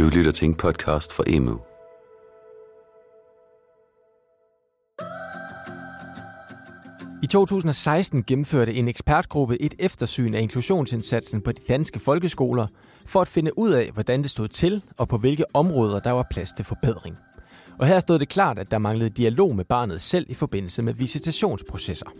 Du lytter til en podcast fra Emu. I 2016 gennemførte en ekspertgruppe et eftersyn af inklusionsindsatsen på de danske folkeskoler for at finde ud af, hvordan det stod til og på hvilke områder der var plads til forbedring. Og her stod det klart, at der manglede dialog med barnet selv i forbindelse med visitationsprocesser.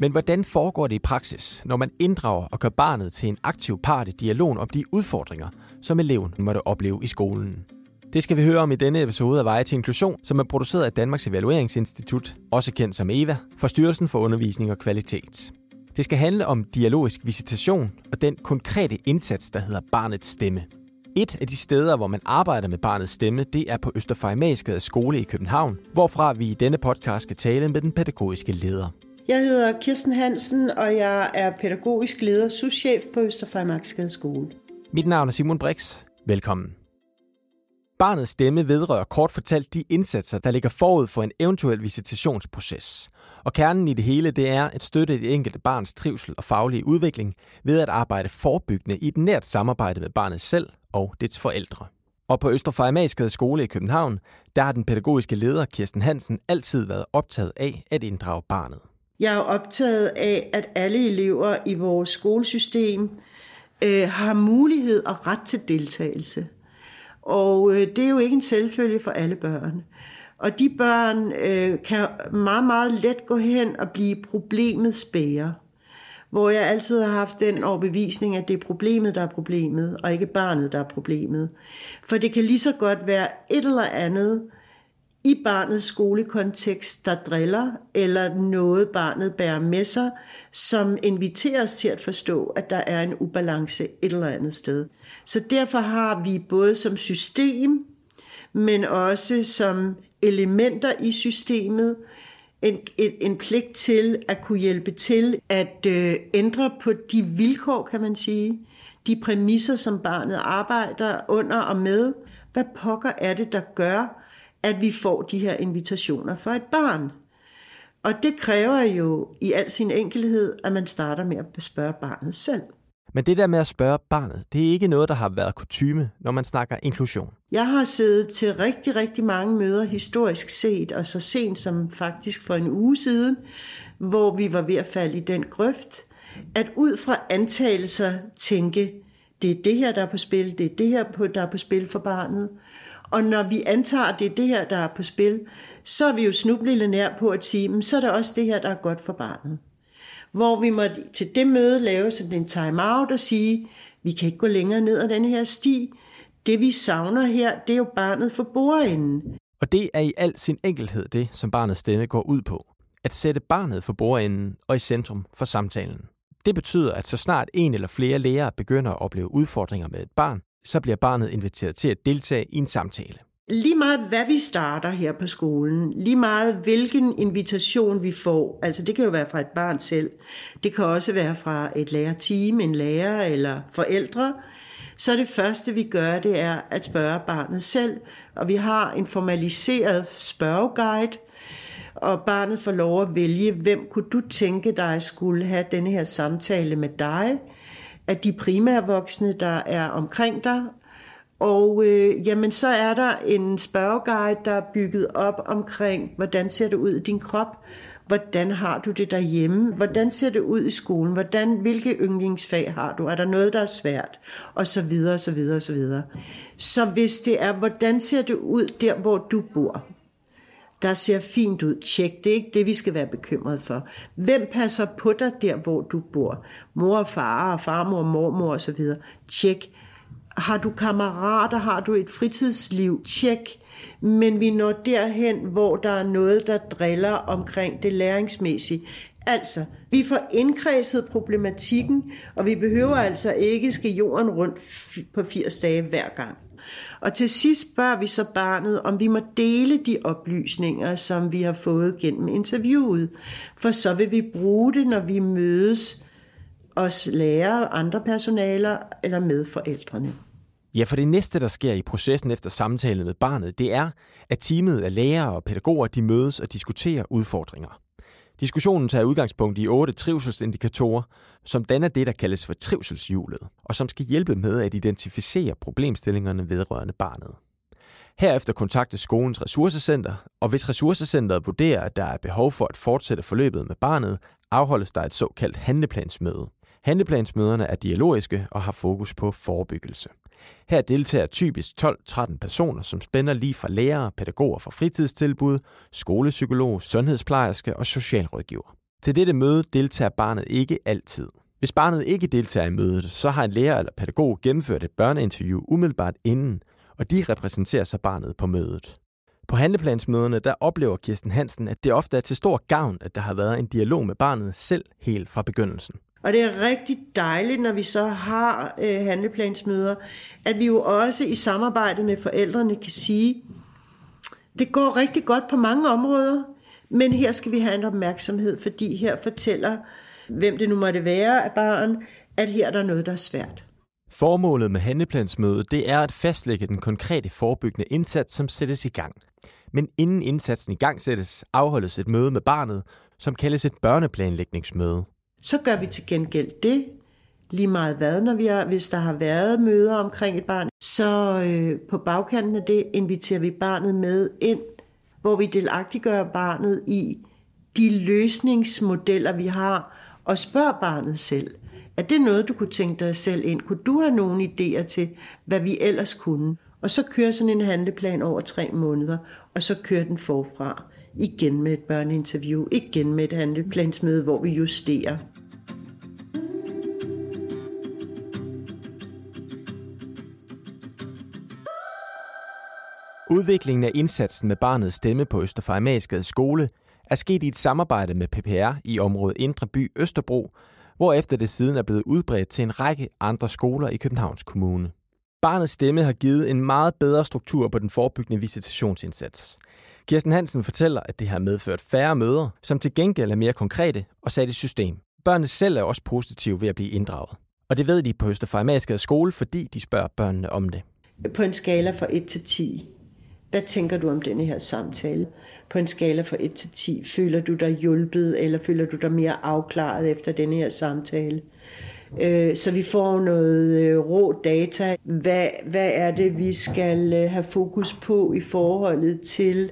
Men hvordan foregår det i praksis, når man inddrager og gør barnet til en aktiv part i dialogen om de udfordringer, som eleven måtte opleve i skolen? Det skal vi høre om i denne episode af Veje til Inklusion, som er produceret af Danmarks Evalueringsinstitut, også kendt som EVA, for Styrelsen for Undervisning og Kvalitet. Det skal handle om dialogisk visitation og den konkrete indsats, der hedder Barnets Stemme. Et af de steder, hvor man arbejder med barnets stemme, det er på Østerfejmagsgade skole i København, hvorfra vi i denne podcast skal tale med den pædagogiske leder. Jeg hedder Kirsten Hansen, og jeg er pædagogisk leder, souschef på Østerfejmagsgade skole. Mit navn er Simon Brix. Velkommen. Barnets stemme vedrører kort fortalt de indsatser, der ligger forud for en eventuel visitationsproces. Og kernen i det hele, det er at støtte det enkelte barns trivsel og faglige udvikling ved at arbejde forebyggende i et nært samarbejde med barnet selv og dets forældre. Og på Østerfejmagsgade skole i København, der har den pædagogiske leder Kirsten Hansen altid været optaget af at inddrage barnet. Jeg er optaget af, at alle elever i vores skolesystem øh, har mulighed og ret til deltagelse. Og øh, det er jo ikke en selvfølge for alle børn. Og de børn øh, kan meget, meget let gå hen og blive problemet spære. Hvor jeg altid har haft den overbevisning, at det er problemet, der er problemet, og ikke barnet, der er problemet. For det kan lige så godt være et eller andet i barnets skolekontekst, der driller, eller noget barnet bærer med sig, som inviterer os til at forstå, at der er en ubalance et eller andet sted. Så derfor har vi både som system, men også som elementer i systemet, en, en, en pligt til at kunne hjælpe til at øh, ændre på de vilkår, kan man sige, de præmisser, som barnet arbejder under og med. Hvad pokker er det, der gør, at vi får de her invitationer for et barn? Og det kræver jo i al sin enkelhed, at man starter med at spørge barnet selv. Men det der med at spørge barnet, det er ikke noget, der har været kutyme, når man snakker inklusion. Jeg har siddet til rigtig, rigtig mange møder historisk set, og så sent som faktisk for en uge siden, hvor vi var ved at falde i den grøft, at ud fra antagelser tænke, det er det her, der er på spil, det er det her, der er på spil for barnet. Og når vi antager, det er det her, der er på spil, så er vi jo snublende nær på at sige, så er der også det her, der er godt for barnet hvor vi må til det møde lave sådan en time-out og sige, vi kan ikke gå længere ned ad den her sti. Det vi savner her, det er jo barnet for bordenden. Og det er i al sin enkelhed det, som barnets stemme går ud på. At sætte barnet for bordenden og i centrum for samtalen. Det betyder, at så snart en eller flere lærere begynder at opleve udfordringer med et barn, så bliver barnet inviteret til at deltage i en samtale. Lige meget hvad vi starter her på skolen, lige meget hvilken invitation vi får, altså det kan jo være fra et barn selv, det kan også være fra et lærerteam, en lærer eller forældre, så det første vi gør, det er at spørge barnet selv, og vi har en formaliseret spørgeguide, og barnet får lov at vælge, hvem kunne du tænke dig skulle have denne her samtale med dig, af de primære voksne, der er omkring dig, og øh, jamen, så er der en spørgeguide, der er bygget op omkring, hvordan ser det ud i din krop? Hvordan har du det derhjemme? Hvordan ser det ud i skolen? Hvordan, hvilke yndlingsfag har du? Er der noget, der er svært? Og så videre, og så videre, og så videre. Så hvis det er, hvordan ser det ud der, hvor du bor? Der ser fint ud. Tjek, det er ikke det, vi skal være bekymret for. Hvem passer på dig der, hvor du bor? Mor og far og farmor og mormor og så videre. Tjek har du kammerater? Har du et fritidsliv? Tjek. Men vi når derhen, hvor der er noget, der driller omkring det læringsmæssige. Altså, vi får indkredset problematikken, og vi behøver altså ikke skal jorden rundt på 80 dage hver gang. Og til sidst spørger vi så barnet, om vi må dele de oplysninger, som vi har fået gennem interviewet. For så vil vi bruge det, når vi mødes os lærere, andre personaler eller med forældrene. Ja, for det næste, der sker i processen efter samtalen med barnet, det er, at teamet af lærere og pædagoger de mødes og diskuterer udfordringer. Diskussionen tager udgangspunkt i otte trivselsindikatorer, som danner det, der kaldes for trivselshjulet, og som skal hjælpe med at identificere problemstillingerne vedrørende barnet. Herefter kontaktes skolens ressourcecenter, og hvis ressourcecenteret vurderer, at der er behov for at fortsætte forløbet med barnet, afholdes der et såkaldt handleplansmøde. Handleplansmøderne er dialogiske og har fokus på forebyggelse. Her deltager typisk 12-13 personer, som spænder lige fra lærere, pædagoger fra fritidstilbud, skolepsykolog, sundhedsplejerske og socialrådgiver. Til dette møde deltager barnet ikke altid. Hvis barnet ikke deltager i mødet, så har en lærer eller pædagog gennemført et børneinterview umiddelbart inden, og de repræsenterer så barnet på mødet. På handleplansmøderne der oplever Kirsten Hansen, at det ofte er til stor gavn, at der har været en dialog med barnet selv helt fra begyndelsen. Og det er rigtig dejligt, når vi så har øh, handleplansmøder, at vi jo også i samarbejde med forældrene kan sige, det går rigtig godt på mange områder, men her skal vi have en opmærksomhed, fordi her fortæller, hvem det nu måtte være af barn, at her er der noget, der er svært. Formålet med handleplansmødet det er at fastlægge den konkrete forebyggende indsats, som sættes i gang. Men inden indsatsen i gang sættes, afholdes et møde med barnet, som kaldes et børneplanlægningsmøde. Så gør vi til gengæld det, lige meget hvad, når vi har, hvis der har været møder omkring et barn, så øh, på bagkanten af det inviterer vi barnet med ind, hvor vi delagtiggør barnet i de løsningsmodeller, vi har, og spørger barnet selv. Er det noget, du kunne tænke dig selv ind? Kunne du have nogle idéer til, hvad vi ellers kunne? Og så kører sådan en handleplan over tre måneder, og så kører den forfra. Igen med et børneinterview, igen med et handleplansmøde, hvor vi justerer. Udviklingen af indsatsen med barnets stemme på Østerfejmagsgade skole er sket i et samarbejde med PPR i området Indre By Østerbro, hvor efter det siden er blevet udbredt til en række andre skoler i Københavns Kommune. Barnets stemme har givet en meget bedre struktur på den forebyggende visitationsindsats. Kirsten Hansen fortæller, at det har medført færre møder, som til gengæld er mere konkrete og sat i system. Børnene selv er også positive ved at blive inddraget. Og det ved de på Østerfejmagsgade skole, fordi de spørger børnene om det. På en skala fra 1 til 10, hvad tænker du om denne her samtale? På en skala fra 1 til 10, føler du dig hjulpet, eller føler du dig mere afklaret efter denne her samtale? Øh, så vi får noget øh, rå data. Hvad, hvad er det, vi skal øh, have fokus på i forholdet til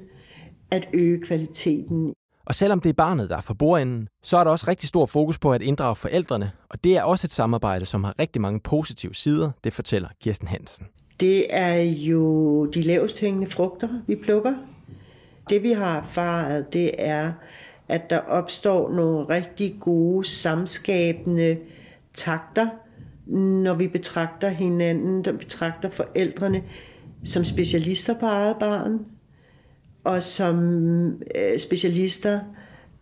at øge kvaliteten? Og selvom det er barnet, der er for bordenden, så er der også rigtig stor fokus på at inddrage forældrene, og det er også et samarbejde, som har rigtig mange positive sider, det fortæller Kirsten Hansen. Det er jo de lavest hængende frugter, vi plukker. Det vi har erfaret, det er, at der opstår nogle rigtig gode samskabende takter, når vi betragter hinanden, der betragter forældrene som specialister på eget barn, og som øh, specialister,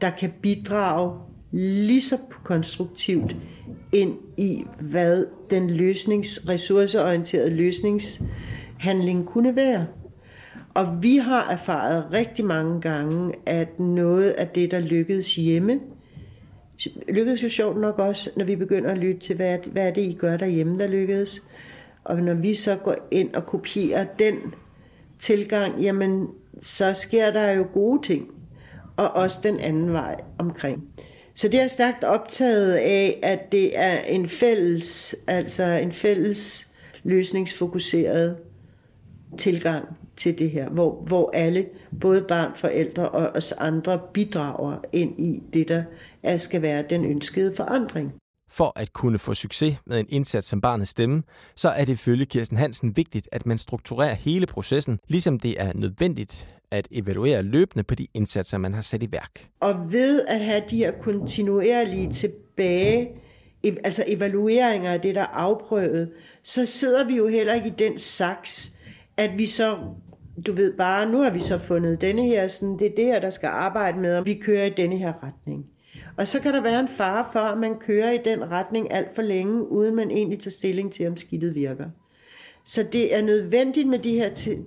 der kan bidrage lige så konstruktivt ind i, hvad den løsnings, ressourceorienterede løsningshandling kunne være. Og vi har erfaret rigtig mange gange, at noget af det, der lykkedes hjemme, lykkedes jo sjovt nok også, når vi begynder at lytte til, hvad, hvad er det, I gør derhjemme, der lykkedes. Og når vi så går ind og kopierer den tilgang, jamen så sker der jo gode ting. Og også den anden vej omkring. Så det er stærkt optaget af, at det er en fælles, altså en fælles løsningsfokuseret tilgang til det her, hvor, hvor alle, både barn, forældre og os andre, bidrager ind i det, der skal være den ønskede forandring. For at kunne få succes med en indsats som barnets stemme, så er det ifølge Kirsten Hansen vigtigt, at man strukturerer hele processen, ligesom det er nødvendigt at evaluere løbende på de indsatser, man har sat i værk. Og ved at have de her kontinuerlige tilbage, altså evalueringer af det, der er afprøvet, så sidder vi jo heller ikke i den saks, at vi så, du ved bare, nu har vi så fundet denne her, sådan, det er det her, der skal arbejde med, og vi kører i denne her retning. Og så kan der være en fare for, at man kører i den retning alt for længe, uden man egentlig tager stilling til, om skidtet virker. Så det er nødvendigt med de her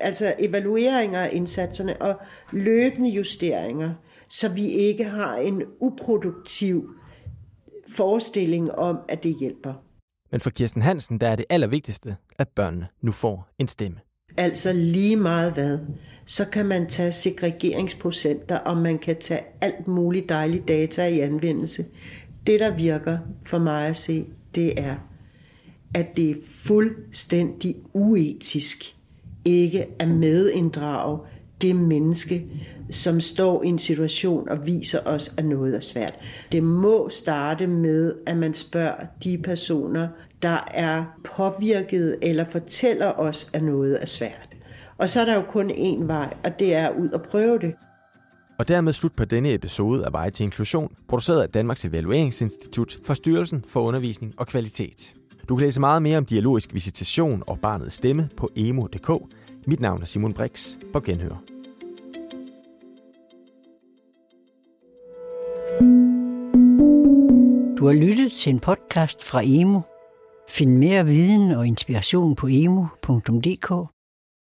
altså evalueringer af indsatserne og løbende justeringer, så vi ikke har en uproduktiv forestilling om, at det hjælper. Men for Kirsten Hansen, der er det allervigtigste, at børnene nu får en stemme. Altså lige meget hvad. Så kan man tage segregeringsprocenter, og man kan tage alt muligt dejligt data i anvendelse. Det, der virker for mig at se, det er, at det er fuldstændig uetisk ikke at medinddrage det menneske, som står i en situation og viser os, at noget er svært. Det må starte med, at man spørger de personer, der er påvirket eller fortæller os, at noget er svært. Og så er der jo kun én vej, og det er ud og prøve det. Og dermed slut på denne episode af Veje til Inklusion, produceret af Danmarks Evalueringsinstitut for Styrelsen for Undervisning og Kvalitet. Du kan læse meget mere om dialogisk visitation og barnets stemme på emo.dk. Mit navn er Simon Brix. På genhør. Du har lyttet til en podcast fra Emo. Find mere viden og inspiration på emo.dk